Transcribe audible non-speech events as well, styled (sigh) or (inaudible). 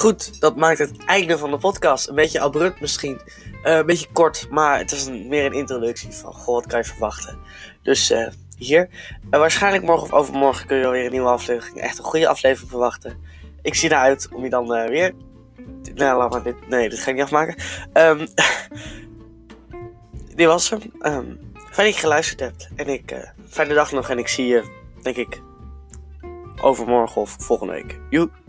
Goed, dat maakt het einde van de podcast. Een beetje abrupt misschien. Eh, een beetje kort, maar het is een, meer een introductie van, goh, wat kan je verwachten. Dus uh, hier. Uh, waarschijnlijk morgen of overmorgen kun je alweer een nieuwe aflevering, echt een goede aflevering verwachten. Ik zie eruit om je dan eh, weer... Nee, laat maar dit... Nee, dit ga ik niet afmaken. Um, (laughs) dit was hem. Ehm, fijn dat je geluisterd hebt. En ik... fijne dag nog en ik zie je, denk ik, overmorgen of volgende week. Joep!